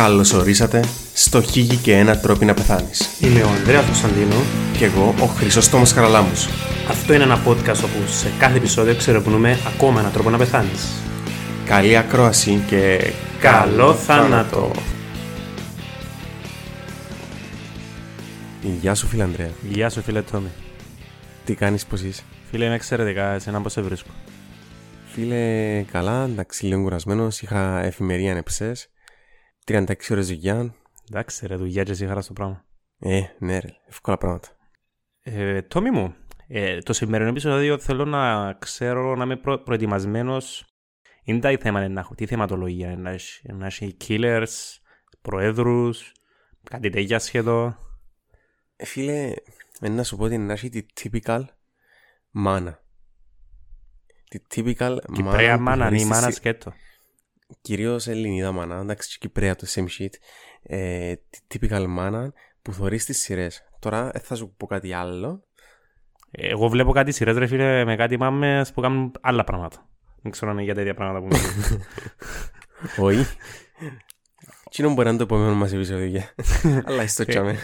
Καλώς ορίσατε στο Χίγη και ένα τρόπο να πεθάνεις. Είμαι ο Ανδρέας Κωνσταντίνο. Και εγώ ο Χρυσόστομος Χαραλάμους. Αυτό είναι ένα podcast όπου σε κάθε επεισόδιο ξερευνούμε ακόμα έναν τρόπο να πεθάνεις. Καλή ακρόαση και Καλό θάνατο! Γεια σου φίλε Ανδρέα. Γεια σου φίλε Τόμι. Τι κάνεις, πώς είσαι; Φίλε είμαι εξαιρετικά, εσένα πώς σε βρίσκω; Φίλε, καλά, εντάξει, λίγο κουρασμένος. Είχα εφημερία ανεψές. 36 ώρες δουλειά. Εντάξει ρε δουλειά και εσύ χαρά στο πράγμα. Ε, ναι ρε, εύκολα πράγματα. Ε, Τόμι μου, ε, το σημερινό επεισόδιο θέλω να ξέρω να είμαι προ, προετοιμασμένος είναι τα θέματα να έχω, τι θεματολογία, να έχει, να έχει killers, προέδρους, κάτι τέτοια σχεδόν. Ε, φίλε, ε, να σου πω ότι να έχει τη typical μάνα. Τη typical Κυπρέα που μάνα, θεωρείς η τη μάνα συ- σκέτο. Κυρίως Ελληνίδα μάνα, εντάξει και Κυπρέα το same shit. Ε, τη typical μάνα που θωρείς τις σειρές. Τώρα ε, θα σου πω κάτι άλλο. Εγώ βλέπω κάτι σειρές ρε φίλε με κάτι μάμες που κάνουν άλλα πράγματα. Δεν ξέρω αν είναι για τέτοια πράγματα που μιλούν. Όχι. Τι μπορεί να είναι το επόμενο μας επεισόδιο. Αλλά είσαι το τσάμε.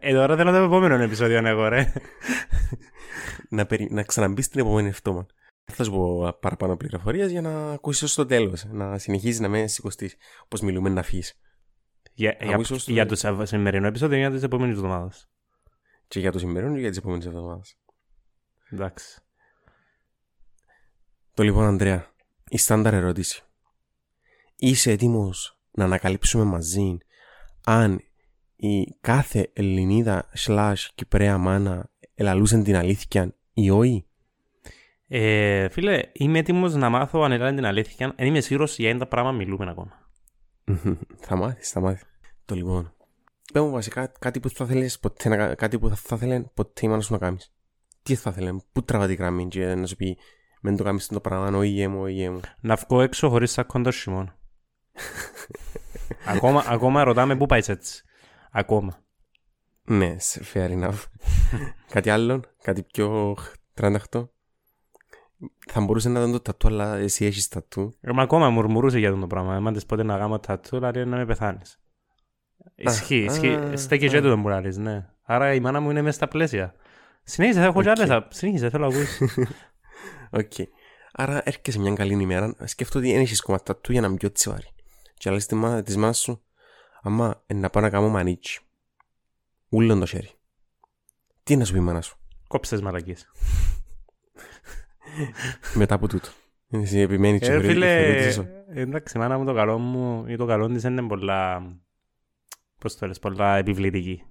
ε, τώρα θέλω το επόμενο επεισόδιο εγώ ρε. να, περι... να ξαναμπείς στην επόμενη εβδομάδα. Θα σου πω παραπάνω πληροφορίες για να ακούσεις στο τέλος. Να συνεχίζεις να με σηκωστείς. Όπως μιλούμε να φύγεις. για, για, Αγούγεις ως το- για το σα- σημερινό επεισόδιο ή για τις επόμενες εβδομάδες; Και για το σημερινό και για τις επόμενες εβδομάδες. Εντάξει. Το λοιπόν, Ανδρέα, η στάνταρ ερώτηση. Είσαι έτοιμος να ανακαλύψουμε μαζί αν η κάθε Ελληνίδα slash Κυπρέα μάνα ελαλούσαν την αλήθεια ή όχι; Ε, φίλε, είμαι έτοιμος να μάθω αν έλαβε την αλήθεια. Δεν είμαι σίγουρος για ένα πράγμα μιλούμε ακόμα. θα μάθεις, θα μάθεις. Το λοιπόν. Πες μου βασικά κάτι που θα θέλεις ποτέ να κα- κάτι που θα, θα θέλει ποτέ η μάνα σου να κάνεις. Τι θα θέλει, πού τραβά τη γραμμή και να σου πει μεν το κάνεις το πράγμα, ο ηγέ μου, ο ηγέ μου. Να βγω έξω χωρίς σακόν το χειμώνα. ακόμα, ακόμα ρωτάμε πού πάεις έτσι. Ακόμα. Ναι, σε- fair enough. κάτι άλλο, κάτι πιο 38. Θα μπορούσε να ήταν το τατού, αλλά εσύ έχεις τατού. Ε, μα ακόμα μουρμουρούσε για αυτό το πράγμα. Εμάς της πότε να κάνω τατού, δηλαδή να με πεθάνεις. Ισχύει, α, ισχύει. Στέκεις α. και το που λάρεις, ναι. Άρα η μάνα μου είναι μέσα στα πλαίσια. Συνέχιζε, θα έχω και Οκ. άλλες. α- Συνέχιζε, θέλω να ακούσεις. Οκ. Άρα έρχεσαι μια καλή ημέρα, σκέφτομαι ότι δεν έχεις κόμμα τατού για να μην πιο τσιβάρει. Και λες τη μάνα της μάνας σου, αμά, ε, να πάω να κάνω μανίτσι. Ούλον το χέρι. Τι να σου πει η μάνα σου, Κόψες μαλακίες. μετά από τούτο. Εσύ επιμένεις και Ε, θεωρεί- φίλε, θεωρείς ότι- εντάξει, η μάνα μου το καλό μου ή το καλό της είναι πολλά, πώς το λες, πολλά επιβλητική.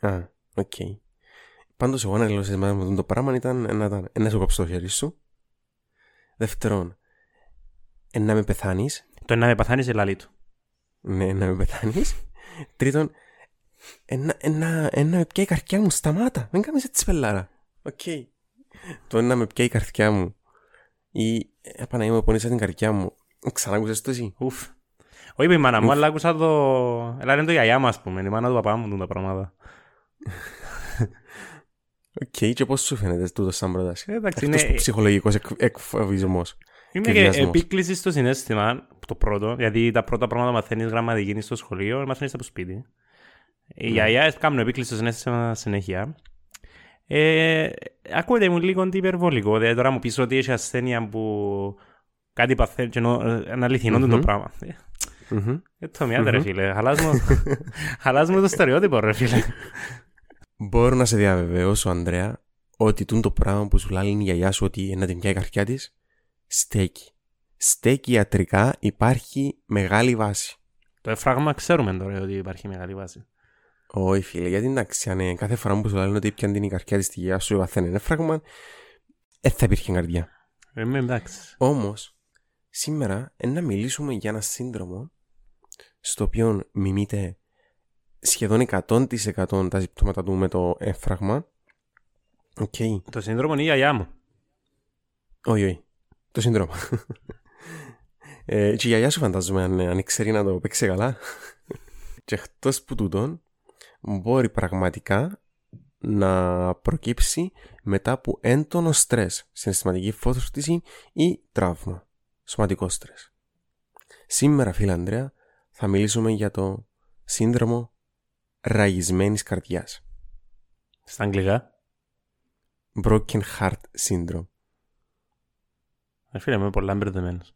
Α, οκ. Πάντως εγώ να λέω σε μάνας μου το πράγμα ήταν να, ήταν, ε, να σου κόψω το χέρι σου. Δεύτερον, ε, να με πεθάνεις. Το να με παθάνεις η λαλή του. Ναι, να με πεθάνεις. Τρίτον, ένα, ένα, ένα με πιάει η καρδιά μου, σταμάτα. Δεν κάνεις έτσι πελάρα. Οκ. Το ένα με πιάει η καρδιά μου ή επαναγεί μου πονήσα την καρδιά μου. Ξανά άκουσες το εσύ. Ουφ. Όχι είπε η μάνα μου, αλλά άκουσα το... Έλα είναι το γιαγιά μου, ας πούμε, η μάνα του παπά μου τα πράγματα. Οκ, και πώς σου φαίνεται τούτος σαν πρόταση; Ε, Εντάξει, Εκτός είναι, που ψυχολογικός εκ, εκφοβισμός. είναι και και βιασμός. επίκληση στο συναίσθημα, το πρώτο, γιατί τα πρώτα πράγματα που μαθαίνεις γραμματική είναι στο σχολείο, μας φαίνεται από σπίτι. Οι γιαγιάς κάνουν επίκληση στο συναίσθημα συνέχεια. Ε, ακούγεται μου λίγο υπερβολικό, δηλαδή τώρα μου πεις ότι έχει ασθένεια που κάτι παθαίνεις και ενώ ε, είναι αληθινό το Μμμ. πράγμα. Ε, Μμμ. Ε, το μοιάται ρε φίλε, χαλάς μου, χαλάς μου το στερεότυπο ρε φίλε. Μπορώ να σε διαβεβαιώσω, Ανδρέα, ότι τούν το πράγμα που σου λέει η γιαγιά σου ότι να την πιάει η καρδιά της, στέκει. Στέκει ιατρικά, υπάρχει μεγάλη βάση. Το εφράγμα ξέρουμε τώρα ότι υπάρχει μεγάλη βάση. Όχι, φίλε, γιατί εντάξει, αν ε, κάθε φορά που σου λένε ότι πιάνει την η καρδιά της στη γιαγιά σου, παθαίνει ένα φράγμα, δεν θα υπήρχε καρδιά. Ε, με εντάξει. Όμως, σήμερα ε, να μιλήσουμε για ένα σύνδρομο στο οποίο μιμείται σχεδόν 100% τα συμπτώματα του με το έμφραγμα. Οκ. Το σύνδρομο είναι η γιαγιά μου. Όχι, όχι. Το σύνδρομο. ε, και η γιαγιά σου φαντάζομαι αν, αν ξέρει να το παίξει καλά. και εκτός που τούτον μπορεί πραγματικά να προκύψει μετά από έντονο στρες, συναισθηματική φώτιση ή τραύμα, σωματικό στρες. Σήμερα, φίλε Ανδρέα, θα μιλήσουμε για το σύνδρομο ραγισμένης καρδιάς. Στα αγγλικά. Broken Heart Syndrome. Ε, φίλε, είμαι πολλά μπερδεμένος.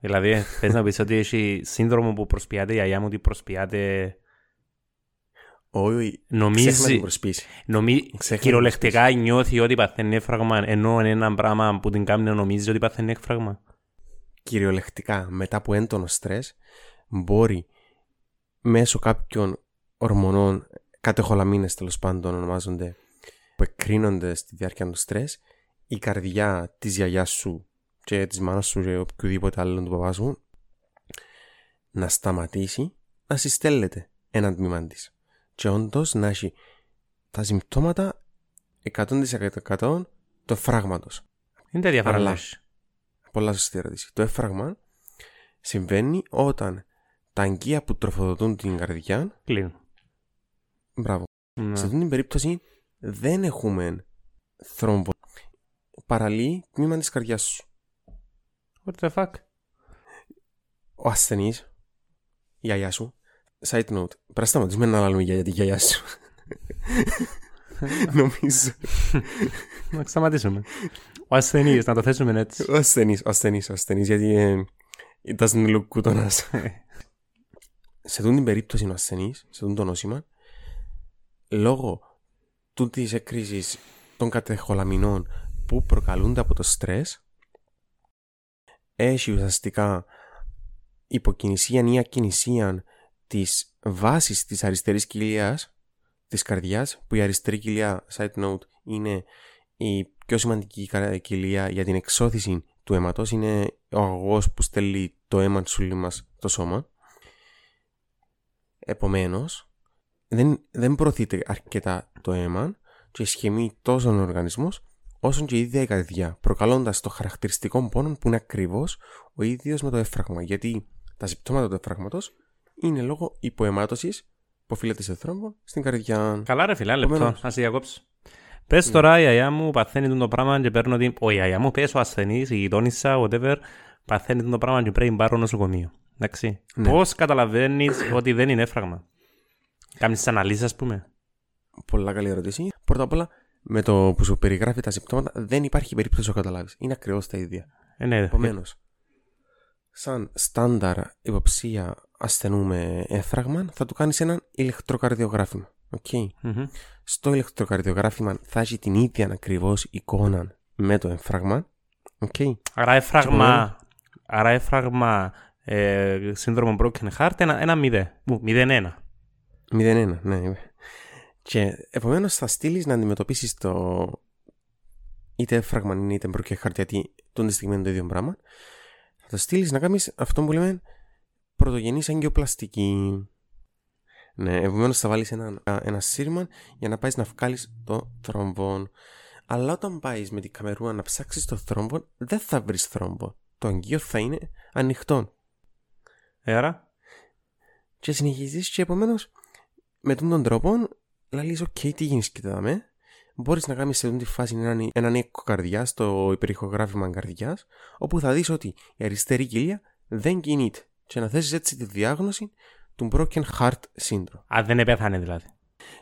Δηλαδή, θες να πεις ότι έχει σύνδρομο που προσποιάται η γιαγιά μου ότι προσποιάται... Όχι, ξέχνα την Νομίζει, προσπίση. νομί... Ξέχνα κυριολεκτικά νιώθει ότι παθαίνει έφραγμα ενώ είναι ένα πράγμα που την κάνει να νομίζει ότι παθαίνει έφραγμα. Κυριολεκτικά, μετά από έντονο στρες, μπορεί μέσω κάποιων ορμονών, κατεχολαμίνες τέλος πάντων ονομάζονται, που εκκρίνονται στη διάρκεια του στρες, η καρδιά της γιαγιάς σου και της μάνας σου και οποιοδήποτε άλλο του παπάς σου να σταματήσει να συστέλλεται ένα τμήμα της. Και όντως να έχει τα συμπτώματα 100% του εφράγματος. Είναι τα διαφορά. Αλλά- να έχει. Πολλά σωστή ερώτηση. Το έφραγμα συμβαίνει όταν τα αγκία που τροφοδοτούν την καρδιά, Κλείνω. μπράβο, Ναι. σε αυτή την περίπτωση δεν έχουμε θρόμβο. Παραλύει τμήμα της καρδιάς σου. What the fuck; Ο ασθενής, η γιαγιά σου, side note, πρέπει να σταματήσουμε να λέμε για τη γιαγιά σου. Νομίζω. Να σταματήσουμε. Ο ασθενής, να το θέσουμε έτσι. Ο ασθενής, ο ασθενής, ο ασθενής, γιατί ε, it doesn't look good on us. σε αυτήν την περίπτωση ο ασθενής, σε αυτόν το νόσημα, λόγω του της έκρησης των κατεχολαμινών που προκαλούνται από το στρες, έχει ουσιαστικά υποκινησία ή ακινησία της βάσης της αριστερής κοιλίας της καρδιάς, που η αριστερή κοιλιά, side note, είναι η πιο σημαντική κα- κοιλία για την εξώθηση του αίματος, είναι ο αγωγός που στέλνει το αίμα του σουλή μας στο σώμα. Επομένως, δεν, δεν προωθείται αρκετά το αίμα και ισχυμεί τόσο ο οργανισμός όσο και η ίδια η καρδιά, προκαλώντας το χαρακτηριστικό πόνο που είναι ακριβώς ο ίδιος με το έφραγμα. Γιατί τα συμπτώματα του έφραγματος είναι λόγω υποαιμάτωσης που οφείλεται σε θρόμβο στην καρδιά. Καλά ρε φίλε, ένα λεπτό, Επομένως. να σε διακόψω. Πες τώρα η γιαγιά μου παθαίνει το πράγμα και παίρνω την... Ο η γιαγιά μου πες ο ασθενής, η γειτόνισσα, whatever, παθαίνει το πράγμα και πρέπει να πάρω νοσοκομείο. Εντάξει. Ναι. Πώς καταλαβαίνεις ότι δεν είναι έφραγμα; Κάνεις τις αναλύσεις ας πούμε. Πολλά καλή ερώτηση. Πρώτα απ' όλα, με το που σου περιγράφει τα συμπτώματα, δεν υπάρχει περίπτωση να το καταλάβεις. Είναι ακριβώς τα ίδια. Ε, ναι, Επομένως, σαν στάνταρ υποψία ασθενού με έφραγμα, θα του κάνεις ένα ηλεκτροκαρδιογράφημα. Okay. Μμμ. Στο ηλεκτροκαρδιογράφημα θα έχει την ίδια ακριβώς εικόνα με το έφραγμα. Okay. Άρα έφραγμα, άρα έφραγμα ε, σύνδρομο broken heart, ένα, ένα μηδέ. Ου, μηδέν ένα. 0-1, ναι. Και επομένως θα στείλεις να αντιμετωπίσεις το. είτε έφραγμα είναι είτε μπροκεχάρτη, γιατί τον τη στιγμή είναι το ίδιο πράγμα. Θα το στείλεις να κάνεις αυτό που λέμε πρωτογενής αγκιοπλαστική. Ναι, επομένως θα βάλεις ένα, ένα σύρμα για να πάεις να βγάλεις το θρόμβο. Αλλά όταν πάεις με την καμερούα να ψάξεις το θρόμβο, δεν θα βρεις θρόμβο. Το αγγείο θα είναι ανοιχτό. Ε, άρα, Και συνεχίζεις και επομένως με τον τρόπο λαλείς οκ τι γίνεις και δάμε μπορείς να κάνεις σε αυτή τη φάση έναν, έναν οίκο καρδιάς το υπερηχογράφημα καρδιάς όπου θα δεις ότι η αριστερή κοιλία δεν κινείται και να θέσεις έτσι τη διάγνωση του broken heart syndrome. α, δεν επέθανε δηλαδή.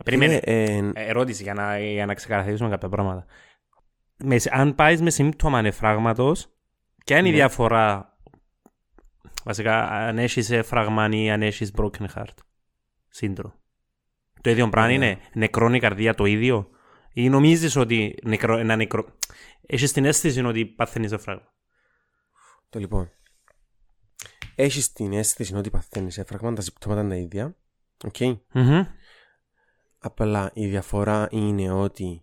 Περίμενε. Είναι, ε, Ε, ερώτηση για να, για να ξεκαθαρίσουμε κάποια πράγματα. Με, αν πάεις με σύμπτωμα ανεφράγματος, ποια είναι η Ναι. διαφορά βασικά αν έχεις έφραγμα ή αν έχεις broken heart σύντρο. Το ίδιο πράγμα Ε. είναι νεκρώνει η καρδία το ίδιο; Ή νομίζεις ότι νεκρό, ένα νεκρό... Έχεις την αίσθηση ότι παθαίνεις έφραγμα. το λοιπόν έχεις την αίσθηση ότι παθαίνεις έφραγμα τα συμπτώματα είναι τα ίδια οκ Μμμ. Απλά η διαφορά είναι ότι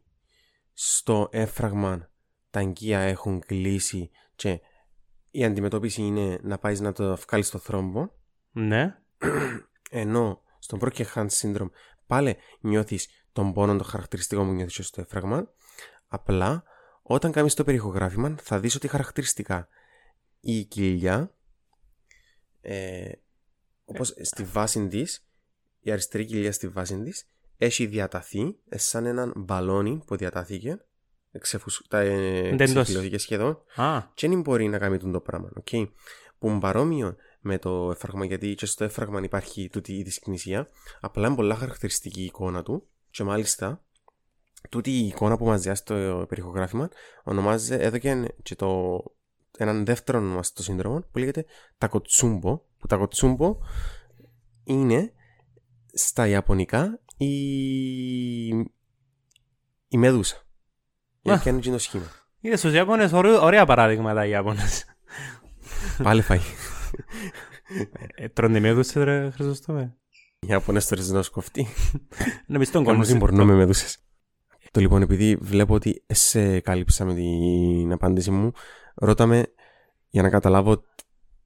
στο έμφραγμα τα αγγεία έχουν κλείσει και η αντιμετώπιση είναι να πάεις να το βγάλεις στο θρόμβο Ναι. ενώ στον Broken Heart Syndrome πάλι νιώθεις τον πόνο το χαρακτηριστικό που νιώθεις στο έμφραγμα απλά όταν κάνεις το υπερηχογράφημα θα δεις ότι χαρακτηριστικά η κοιλιά ε, όπως στη βάση της η αριστερή κοιλιά στη βάση της έχει διαταθεί ε, σαν έναν μπαλόνι που διατάθηκε εξεφουσ... τα ε, Εντός. ξεφυλώθηκε σχεδόν Α, και δεν μπορεί να κάνει τον το πράγμα. Okay. Που παρόμοιο με το έφραγμα, γιατί και στο έφραγμα υπάρχει τούτη η δυσκνησία. Απλά είναι πολλά χαρακτηριστική η εικόνα του. Και μάλιστα, τούτη η εικόνα που μας διάσει το περιχογράφημα ονομάζεται εδώ και, το έναν δεύτερο όνομα στο σύνδρομο που λέγεται Τακοτσούμπο. Που Τακοτσούμπο είναι στα Ιαπωνικά η, η Μεδούσα. Γιατί είναι το σχήμα. Είδε στους Ιάπωνες ωραία παράδειγματα οι Ιάπωνες. Πάλι φάει. Ε, τρώνε Μεδούσε, ρε Χρυσοστόμε. Οι Ιάπωνες το ριζνό σκοφτεί. Να μπει τον Κάνουν κόσμο. συμπορνό με Μεδούσες. Το λοιπόν, επειδή βλέπω ότι σε κάλυψα με την απάντηση μου, ρώταμε για να καταλάβω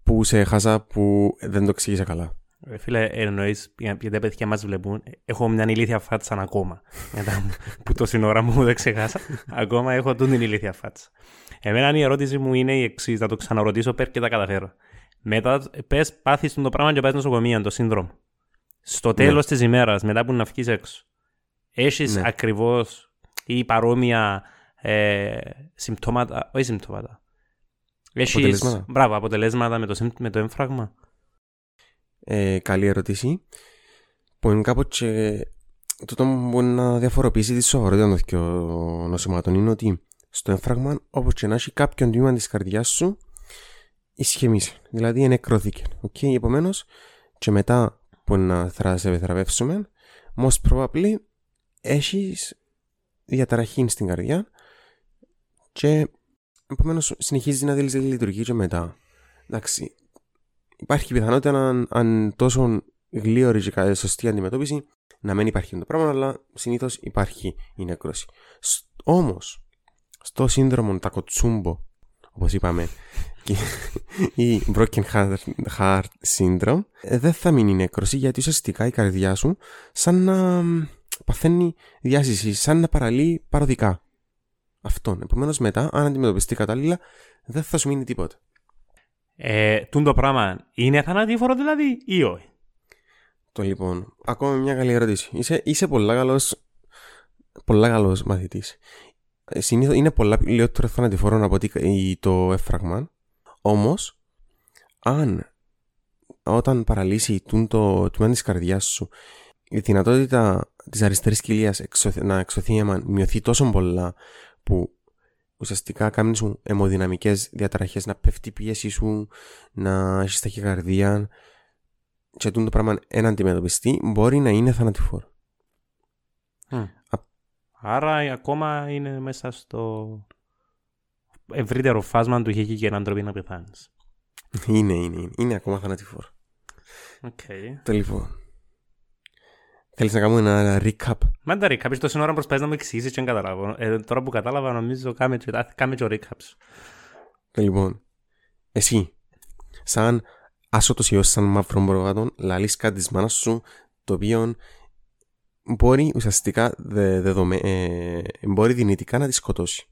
που σε έχασα που δεν το εξήγησα καλά. Ρε Φίλε, εννοείς, γιατί τα παιδιά μας βλέπουν, έχω μια ηλίθια φάτσα ακόμα. Μετά που το σύνορα μου δεν ξεχάσα, ακόμα έχω τούν την ηλίθια φάτσα. Εμένα η ερώτηση μου είναι η εξής, θα το ξαναρωτήσω πέρα και τα καταφέρω. Μετά, πες, πάθεις το πράγμα και πας νοσοκομεία, το σύνδρομο. Στο τέλος της ημέρας, μετά που να βγεις έξω, έχεις Ναι. ακριβώς ή παρόμοια ε, συμπτώματα, όχι συμπτώματα. Έχεις, Αποτελέσματα. μπράβο, αποτελέσματα με το, συμ- με το έμφραγμα. Ε, καλή ερώτηση. Που είναι κάπου και τούτο που μπορεί να διαφοροποιήσει τη σοβαρότητα των δύο νοσημάτων είναι ότι στο έμφραγμα, όπως και να έχει κάποιον τμήμα της καρδιάς σου, ισχυμίσει. Δηλαδή νεκρώθηκε. Okay? Επομένως, και μετά που να θα σε θεραπεύσουμε, most probably έχεις διαταραχή στην καρδιά και επομένως συνεχίζει να θέλει λειτουργεί και μετά. Εντάξει, υπάρχει πιθανότητα αν, αν τόσο γλίωρη και κα- σωστή αντιμετώπιση να μην υπάρχει το πράγμα, αλλά συνήθως υπάρχει η νεκρώση. Όμως, στο σύνδρομο Τακοτσούμπο, όπως είπαμε, και- ή Broken Heart, heart Syndrome, ε, δεν θα μείνει η νεκρώση γιατί ουσιαστικά η καρδιά σου σαν να μ, παθαίνει διάσηση, σαν να παραλύει παροδικά. Αυτόν. Επομένως, μετά, αν αντιμετωπιστεί κατάλληλα, δεν θα σου μείνει τίποτα. Ε, τούν το πράγμα είναι θανατήφορο δηλαδή ή όχι; Το λοιπόν, ακόμα μια καλή ερώτηση. Είσαι, είσαι πολλά καλός, πολλά καλός μαθητής. Ε, Συνήθως είναι πολλά λιγότερο θανατηφόρο από ότι η- το έφραγμα. Όμως, αν όταν παραλύσει τούν το τμήμα της καρδιάς σου η δυνατότητα της αριστερής κοιλίας εξωθ- να εξωθεί αίμα μειωθεί τόσο πολλά που ουσιαστικά κάνεις σου αιμοδυναμικές διαταραχές να πέφτει η πίεση σου, να έχεις ταχυκαρδία και τούτο το πράγμα ένα αντιμετωπιστεί μπορεί να είναι θανατηφόρο. Άρα ακόμα είναι μέσα στο ευρύτερο φάσμα του είχε και έναν τρόπο να πεθάνεις. είναι, είναι, είναι, είναι ακόμα θανατηφόρο. Okay. Το λοιπόν. Θέλεις να κάνουμε ένα recap; Μάντα recap, τόση ώρα προσπαθείς να μου εξηγήσεις και δεν καταλάβω. Ε, τώρα που κατάλαβα νομίζω κάμε και, α, κάμε και ο recap σου. Το λοιπόν. Εσύ, σαν άσωτος ιός, σαν μαύρο προβάτων, λαλείς κάτι της μάνας σου, το οποίο μπορεί ουσιαστικά δε, δεδομέ, ε, μπορεί δυνητικά να τη σκοτώσει.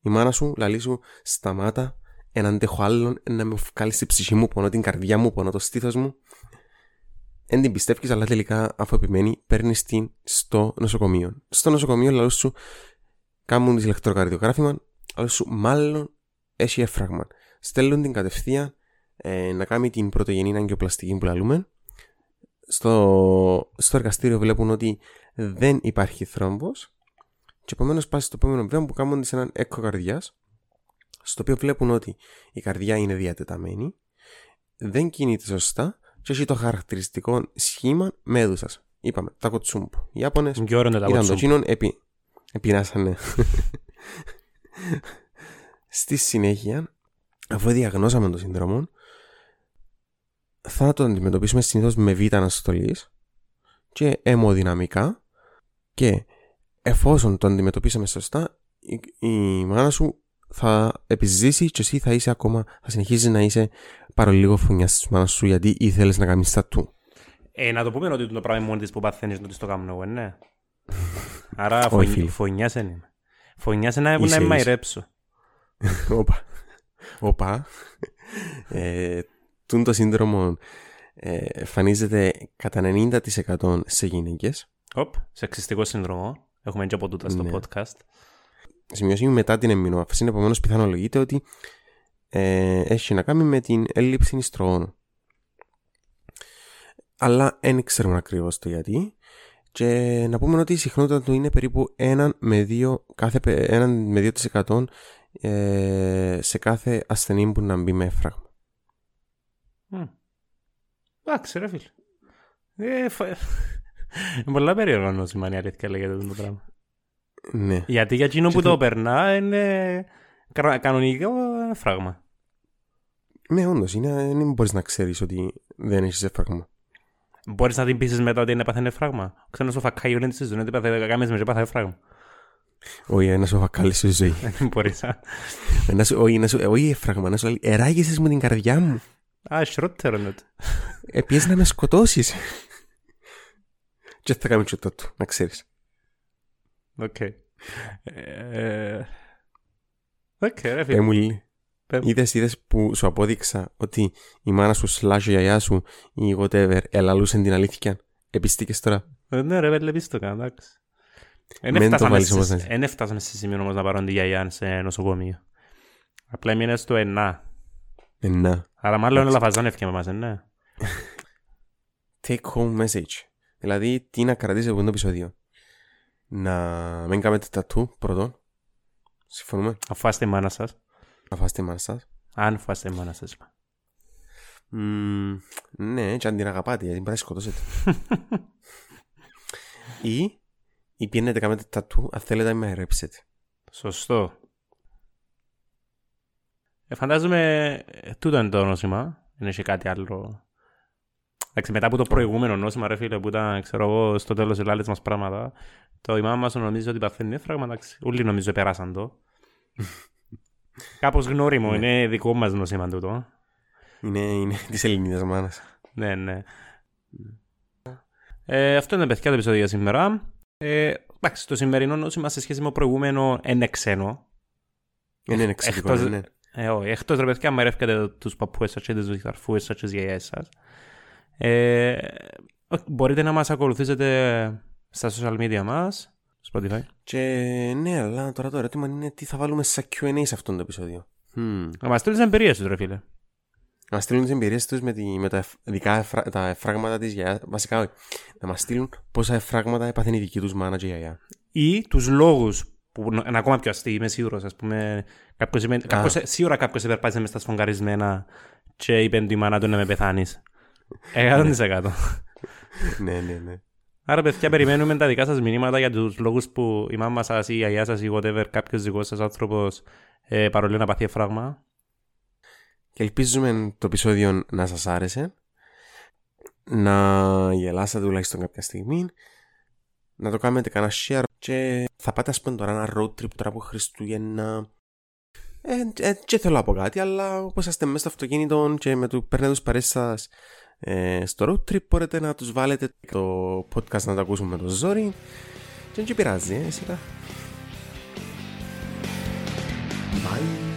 Η μάνα σου λαλείς σου σταμάτα, εν αντέχω άλλον, να με βγάλεις στη ψυχή μου, πονώ την καρδιά μου, πονώ το στήθος μου. Εν την πιστεύεις, αλλά τελικά αφού επιμένει, παίρνεις την στο νοσοκομείο. Στο νοσοκομείο λαλούς σου κάνουν τις ηλεκτροκαρδιογράφημα, αλλά σου μάλλον έχει έφραγμα. Στέλνουν την κατευθείαν ε, να κάνει την πρωτογενή αγκιοπλαστική που λαλούμε. Στο, στο εργαστήριο βλέπουν ότι δεν υπάρχει θρόμβος και επομένως πας στο επόμενο βήμα που κάνουν σε έναν έκο καρδιάς στο οποίο βλέπουν ότι η καρδιά είναι διατεταμένη, δεν κινείται σωστά και έχει το χαρακτηριστικό σχήμα μέδουσας. Είπαμε, τα κοτσούμπ. Οι Ιάπωνες Και ώρα είναι τα ήταν το κοτσούμ. τσίνον, επί... επινάσανε. Στη συνέχεια, αφού διαγνώσαμε το σύνδρομο, θα το αντιμετωπίσουμε συνήθως με β' αναστολής και αιμοδυναμικά και εφόσον το αντιμετωπίσαμε σωστά, η, η μάνα σου θα επιζήσει και εσύ θα είσαι ακόμα, θα συνεχίζεις να είσαι παρολίγο φουνιά της μάνας σου γιατί ήθελες να κάνεις τα του. Ε, να το πούμε ότι το πράγμα μόνη της που παθαίνεις ότι το κάνω εγώ, ναι. Άρα Όχι, φωνι... φίλε. φωνιάς δεν είμαι. Φωνιάς είναι να Είσαι, να είσαι. μαϊρέψω. Όπα. Όπα. Ε, τούν το σύνδρομο ε, εμφανίζεται κατά 90% σε γυναίκες. Οπ, σεξιστικό σύνδρομο. Έχουμε και από τούτα στο Ναι. podcast. Σημειώσει μετά την εμμηνόφαση, επομένως πιθανολογείται ότι ε, έχει να κάνει με την έλλειψη ιστρογόνου. αλλά δεν ξέρουμε ακριβώς το γιατί. Και να πούμε ότι η συχνότητα του είναι περίπου 1 με 2, κάθε, 1 με 2% ε, σε κάθε ασθενή που να μπει με έφραγμα. Εντάξει, ρε φίλε. Ε, φα... Είναι πολλά περίεργο νόσημα, η αλήθεια λέγεται το πράγμα. Ναι. Γιατί για εκείνο που Και το το- περνά είναι κα- κανονικό φράγμα. Ναι, όντως, είναι, δεν μπορείς να ξέρεις ότι δεν έχεις έφραγμα. Μπορείς να την πείσεις μετά ότι είναι παθαίνει φράγμα. Ξέρω στο φακάγιο είναι τη ζωή, ότι παθαίνει κάμες μες και παθαίνει φράγμα. Όχι, να σου φακάλεις στη ζωή. Δεν μπορείς. α. Να σου- Όχι, να σου- όχι έφραγμα, να σου λέει εράγησες μου την καρδιά μου. Α, χειρότερο είναι το. Επιές να με σκοτώσεις. Και θα κάνει τσούτο του, να ξέρεις. Οκ. Ε, Οκ, ρε Ε, φίλε. μου λέει. Πε- Είδες, είδες που σου απόδειξα ότι η μάνα σου slash η γιαγιά σου ή whatever ελαλούσαν την αλήθεια. Επιστήκες τώρα. Ε, Ναι ρε, δεν το κάνω, εντάξει. Εν Μεν το έφτασαμε βάλεις σε- όμως να- εν έφτασαμε σε σημείο όμως να πάρουν τη γιαγιά σε νοσοκομείο. Απλά έμεινε στο ενά. Ε, να. Άρα μάλλον όλα φαζάνευκε με εμάς, ε, ναι. Take home message. Δηλαδή, τι να κρατήσει από το επεισόδιο. Να μην κάνετε τατού πρώτον. Συμφωνούμε. Αφού φάστε η μάνα σας. Να φάστε η μάνα σας. Αν φάστε η μάνα σας. είπα. Μμμ, ναι, και αν την αγαπάτε, γιατί μπορεί να σκοτώσετε. ή, ή πιένετε κάνετε τατού, αν θέλετε να με ρέψετε. Σωστό. Ε, φαντάζομαι ε, τούτο είναι το νόσημα. Είναι και κάτι άλλο. Εντάξει, μετά από το προηγούμενο νόσημα, ρε φίλε, που ήταν, ξέρω εγώ, στο τέλος οι άλλες μας πράγματα, το η μάμα μας νομίζει ότι παθαίνει έφραγμα, εντάξει. Όλοι νομίζω περάσαν το. Κάπως γνώριμο, Ναι. είναι δικό μας νόσημα τούτο. Είναι, είναι της Ελληνίδας μάνας. Ναι, ναι. Ε, αυτό είναι παιδιά το επεισόδιο για σήμερα. Ε, εντάξει, το σημερινό νόσημα σε σχέση με το προηγούμενο είναι ξένο. Είναι εξαιρετικό, Εκτός- ναι. Ε, όχι, εκτός ρε παιδιά, αν ρεύκετε τους παππούες σας και τις βοηθαρφούες σας και τις γιαγιές σας. Ε, όχι, μπορείτε να μας ακολουθήσετε στα social media μας, Spotify. Και ναι, αλλά τώρα το ερώτημα είναι τι θα βάλουμε σαν Q&A σε αυτό το επεισόδιο. Hmm. Να μας στείλεις εμπειρίες τους ρε φίλε. Να στείλουν τις εμπειρίες τους με, τη, με τα εφ- δικά εφρα, τα εφράγματα της γιαγιάς. Βασικά, όχι. Να μας στείλουν πόσα εφράγματα έπαθεν η δική τους μάνα και η γιαγιά. Ή τους λόγους που είναι ακόμα πιο αστεί, είμαι σίγουρος, ας πούμε, κάποιος, είπε- κάποιος, σίγουρα κάποιος υπερπάτησε μες στα σφογγαρισμένα και είπε του η μάνα του να με πεθάνεις. 100%. ναι, ναι, ναι. Άρα, παιδιά, περιμένουμε τα δικά σας μηνύματα για τους λόγους που η μάμα σας ή η γιαγιά σας ή whatever κάποιος δικός σας άνθρωπος ε, παρολεί να παθεί φράγμα. Και ελπίζουμε το επεισόδιο να σας άρεσε. Να γελάσατε τουλάχιστον κάποια στιγμή. Να το κάνετε κανένα share. Και θα πάτε ας πούμε τώρα ένα road trip τώρα από Χριστούγεννα. Ε, ε, και θέλω να πω κάτι, αλλά όπως είστε μέσα στο αυτοκίνητο και με του παίρνετε τους παρέες σας ε, στο road trip μπορείτε να τους βάλετε το podcast να το ακούσουμε με το ζόρι και δεν και πειράζει, ε, σειρά. Bye.